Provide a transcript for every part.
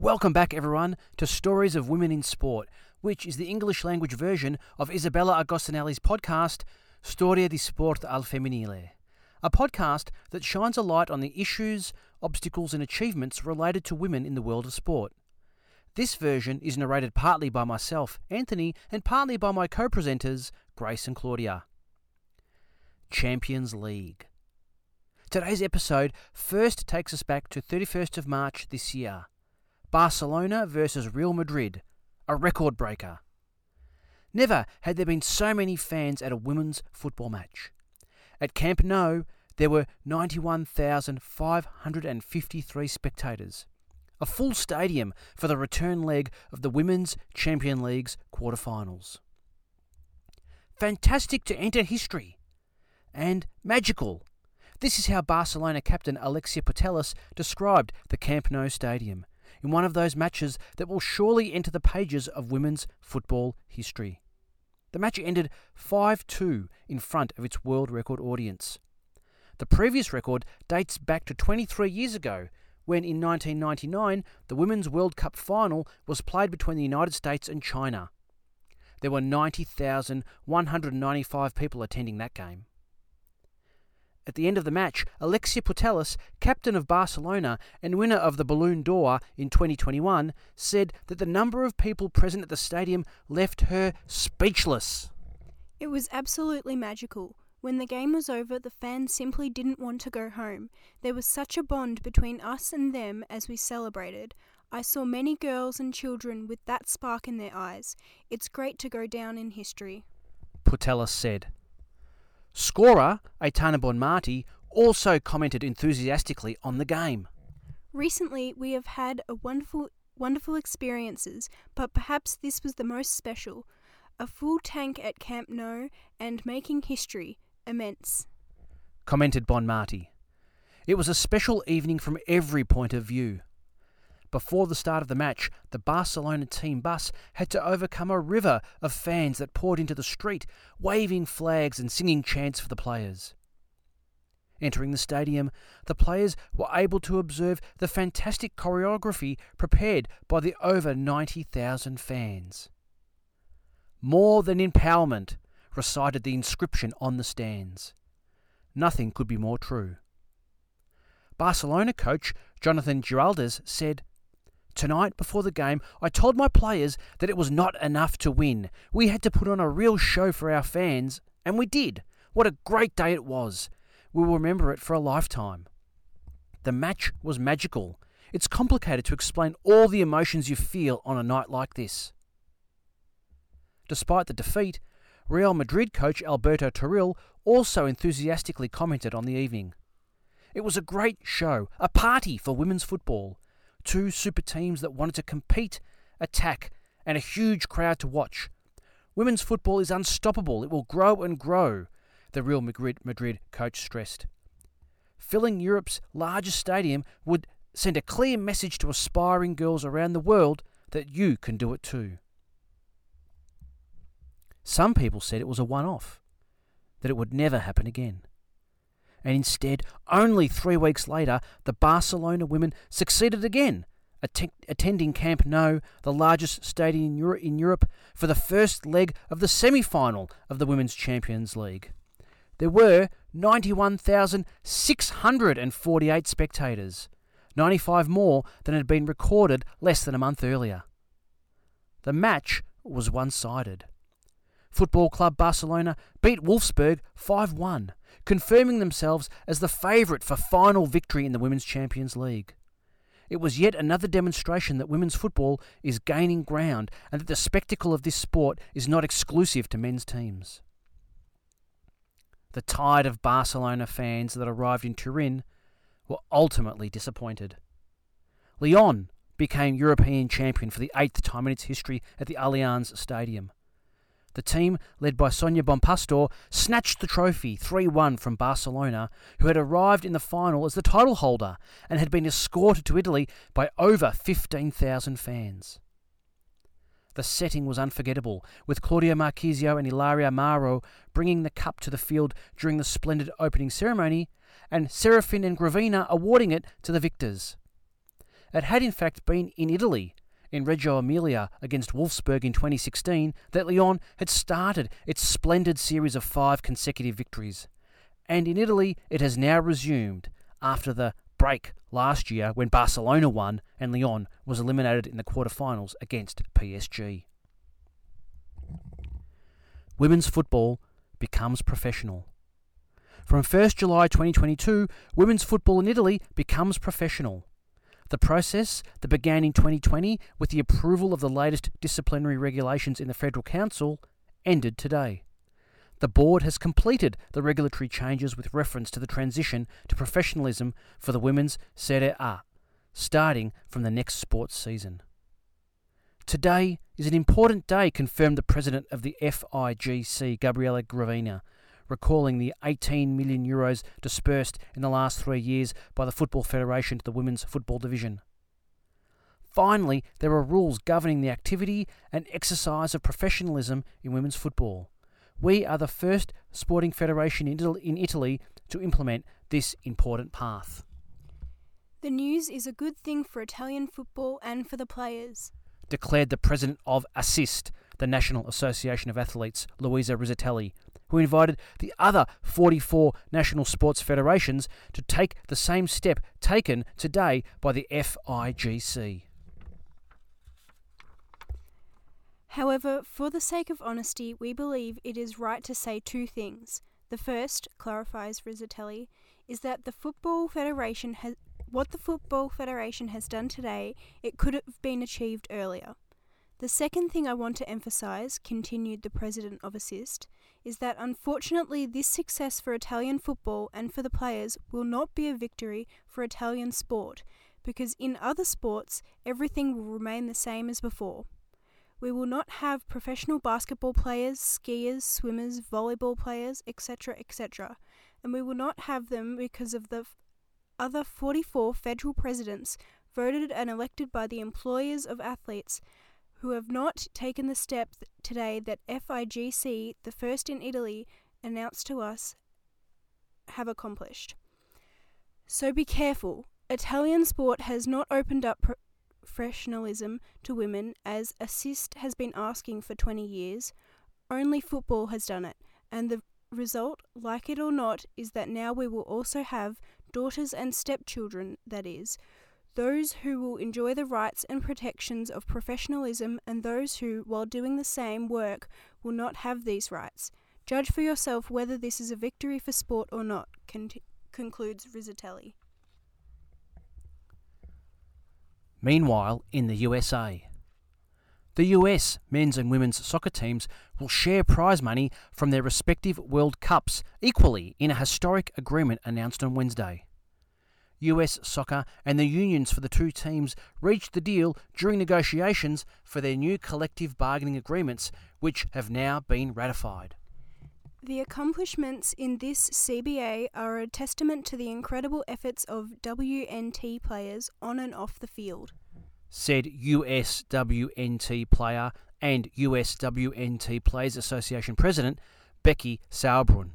Welcome back, everyone, to Stories of Women in Sport, which is the English language version of Isabella Agostinelli's podcast, Storia di Sport al Femminile, a podcast that shines a light on the issues, obstacles, and achievements related to women in the world of sport. This version is narrated partly by myself, Anthony, and partly by my co presenters, Grace and Claudia. Champions League. Today's episode first takes us back to 31st of March this year. Barcelona versus Real Madrid, a record breaker. Never had there been so many fans at a women's football match. At Camp Nou, there were 91,553 spectators. A full stadium for the return leg of the Women's Champion League's quarterfinals. Fantastic to enter history. And magical. This is how Barcelona captain Alexia Putellas described the Camp Nou stadium in one of those matches that will surely enter the pages of women's football history. The match ended 5 2 in front of its world record audience. The previous record dates back to 23 years ago when in 1999 the Women's World Cup final was played between the United States and China. There were 90,195 people attending that game. At the end of the match, Alexia Putellas, captain of Barcelona and winner of the Ballon d'Or in 2021, said that the number of people present at the stadium left her speechless. It was absolutely magical. When the game was over, the fans simply didn't want to go home. There was such a bond between us and them as we celebrated. I saw many girls and children with that spark in their eyes. It's great to go down in history. Putellas said. Scorer Aitana Bonmati also commented enthusiastically on the game. Recently, we have had a wonderful, wonderful experiences, but perhaps this was the most special. A full tank at Camp Nou and making history immense. Commented Bonmati. It was a special evening from every point of view. Before the start of the match, the Barcelona team bus had to overcome a river of fans that poured into the street, waving flags and singing chants for the players. Entering the stadium, the players were able to observe the fantastic choreography prepared by the over 90,000 fans. More than empowerment, recited the inscription on the stands. Nothing could be more true. Barcelona coach Jonathan Giraldez said, Tonight, before the game, I told my players that it was not enough to win. We had to put on a real show for our fans, and we did. What a great day it was. We will remember it for a lifetime. The match was magical. It's complicated to explain all the emotions you feel on a night like this. Despite the defeat, Real Madrid coach Alberto Toril also enthusiastically commented on the evening. It was a great show, a party for women's football two super teams that wanted to compete, attack, and a huge crowd to watch. Women's football is unstoppable. It will grow and grow, the Real Madrid, Madrid coach stressed. Filling Europe's largest stadium would send a clear message to aspiring girls around the world that you can do it too. Some people said it was a one off, that it would never happen again and instead, only three weeks later, the Barcelona women succeeded again, att- attending Camp Nou, the largest stadium in, Euro- in Europe, for the first leg of the semi final of the Women's Champions League. There were 91,648 spectators, 95 more than had been recorded less than a month earlier. The match was one sided. Football Club Barcelona beat Wolfsburg 5 1, confirming themselves as the favourite for final victory in the Women's Champions League. It was yet another demonstration that women's football is gaining ground and that the spectacle of this sport is not exclusive to men's teams. The tide of Barcelona fans that arrived in Turin were ultimately disappointed. Lyon became European champion for the eighth time in its history at the Allianz Stadium. The team, led by Sonia Bompastor, snatched the trophy 3 1 from Barcelona, who had arrived in the final as the title holder and had been escorted to Italy by over 15,000 fans. The setting was unforgettable, with Claudia Marchisio and Ilaria Mauro bringing the cup to the field during the splendid opening ceremony, and Ceferin and Gravina awarding it to the victors. it had in fact been in Italy, in Reggio Emilia against Wolfsburg in 2016, that Lyon had started its splendid series of five consecutive victories. And in Italy, it has now resumed after the break last year when Barcelona won and Lyon was eliminated in the quarterfinals against PSG. Women's football becomes professional. From 1st July 2022, women's football in Italy becomes professional. The process that began in 2020 with the approval of the latest disciplinary regulations in the Federal Council ended today. The board has completed the regulatory changes with reference to the transition to professionalism for the women's Serie A, starting from the next sports season. Today is an important day, confirmed the president of the FIGC, Gabriele Gravina, recalling the 18 million euros dispersed in the last three years by the Football Federation to the Women's Football Division. Finally, there are rules governing the activity and exercise of professionalism in women's football. We are the first sporting federation in Italy to implement this important path. The news is a good thing for Italian football and for the players, declared the president of ASSIST, the National Association of Athletes, Luisa Rizzitelli, who invited the other 44 national sports federations to take the same step taken today by the FIGC. However, for the sake of honesty, we believe it is right to say two things. The first, clarifies Rizzitelli, is that the Football Federation has what the Football Federation has done today, it could have been achieved earlier. The second thing I want to emphasise, continued the president of Assist, is that unfortunately this success for Italian football and for the players will not be a victory for Italian sport, because in other sports everything will remain the same as before. We will not have professional basketball players, skiers, swimmers, volleyball players, etc., etc., and we will not have them because of the other 44 federal presidents voted and elected by the employers of athletes who have not taken the step today that FIGC, the first in Italy, announced to us have accomplished. So be careful. Italian sport has not opened up professionalism to women, as Assist has been asking for 20 years. Only football has done it, and the result, like it or not, is that now we will also have daughters and stepchildren, that is, those who will enjoy the rights and protections of professionalism, and those who, while doing the same work, will not have these rights. Judge for yourself whether this is a victory for sport or not, con- concludes Rizzitelli. Meanwhile, in the USA, the US men's and women's soccer teams will share prize money from their respective World Cups equally in a historic agreement announced on Wednesday. US Soccer and the unions for the two teams reached the deal during negotiations for their new collective bargaining agreements, which have now been ratified. The accomplishments in this CBA are a testament to the incredible efforts of WNT players on and off the field, said USWNT player and USWNT Players Association President Becky Sauerbrunn.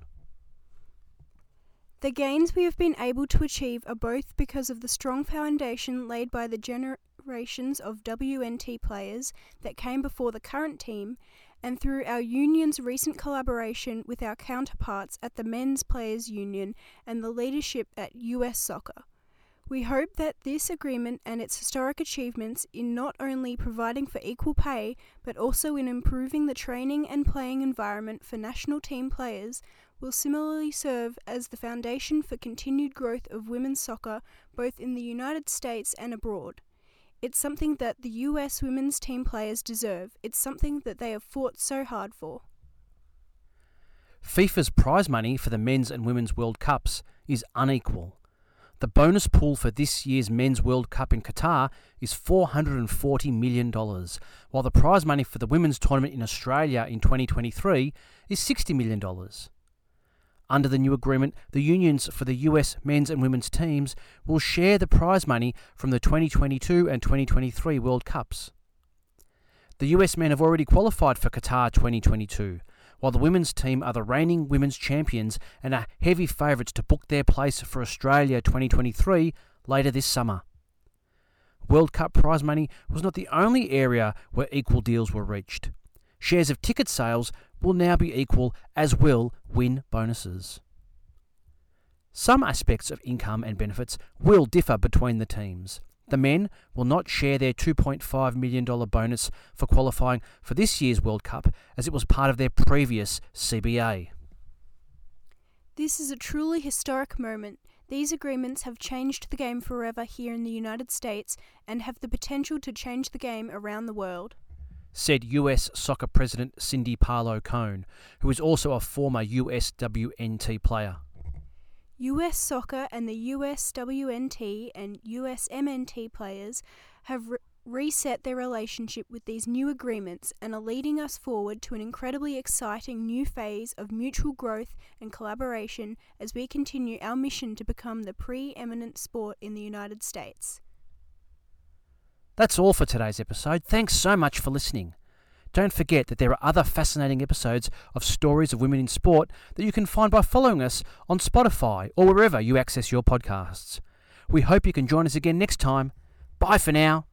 The gains we have been able to achieve are both because of the strong foundation laid by the generations of WNT players that came before the current team and through our union's recent collaboration with our counterparts at the Men's Players Union and the leadership at US Soccer. We hope that this agreement and its historic achievements in not only providing for equal pay, but also in improving the training and playing environment for national team players will similarly serve as the foundation for continued growth of women's soccer both in the United States and abroad. It's something that the US women's team players deserve. It's something that they have fought so hard for. FIFA's prize money for the men's and women's World Cups is unequal. The bonus pool for this year's Men's World Cup in Qatar is $440 million, while the prize money for the women's tournament in Australia in 2023 is $60 million. Under the new agreement, the unions for the US men's and women's teams will share the prize money from the 2022 and 2023 World Cups. The US men have already qualified for Qatar 2022, while the women's team are the reigning women's champions and are heavy favourites to book their place for Australia 2023 later this summer. World Cup prize money was not the only area where equal deals were reached. Shares of ticket sales will now be equal, as will win bonuses. Some aspects of income and benefits will differ between the teams. The men will not share their $2.5 million bonus for qualifying for this year's World Cup as it was part of their previous CBA. This is a truly historic moment. These agreements have changed the game forever here in the United States and have the potential to change the game around the world. Said US soccer president Cindy Parlow Cone, who is also a former USWNT player. US Soccer and the USWNT and USMNT players have re- reset their relationship with these new agreements and are leading us forward to an incredibly exciting new phase of mutual growth and collaboration as we continue our mission to become the preeminent sport in the United States. That's all for today's episode. Thanks so much for listening. Don't forget that there are other fascinating episodes of Stories of Women in Sport that you can find by following us on Spotify or wherever you access your podcasts. We hope you can join us again next time. Bye for now.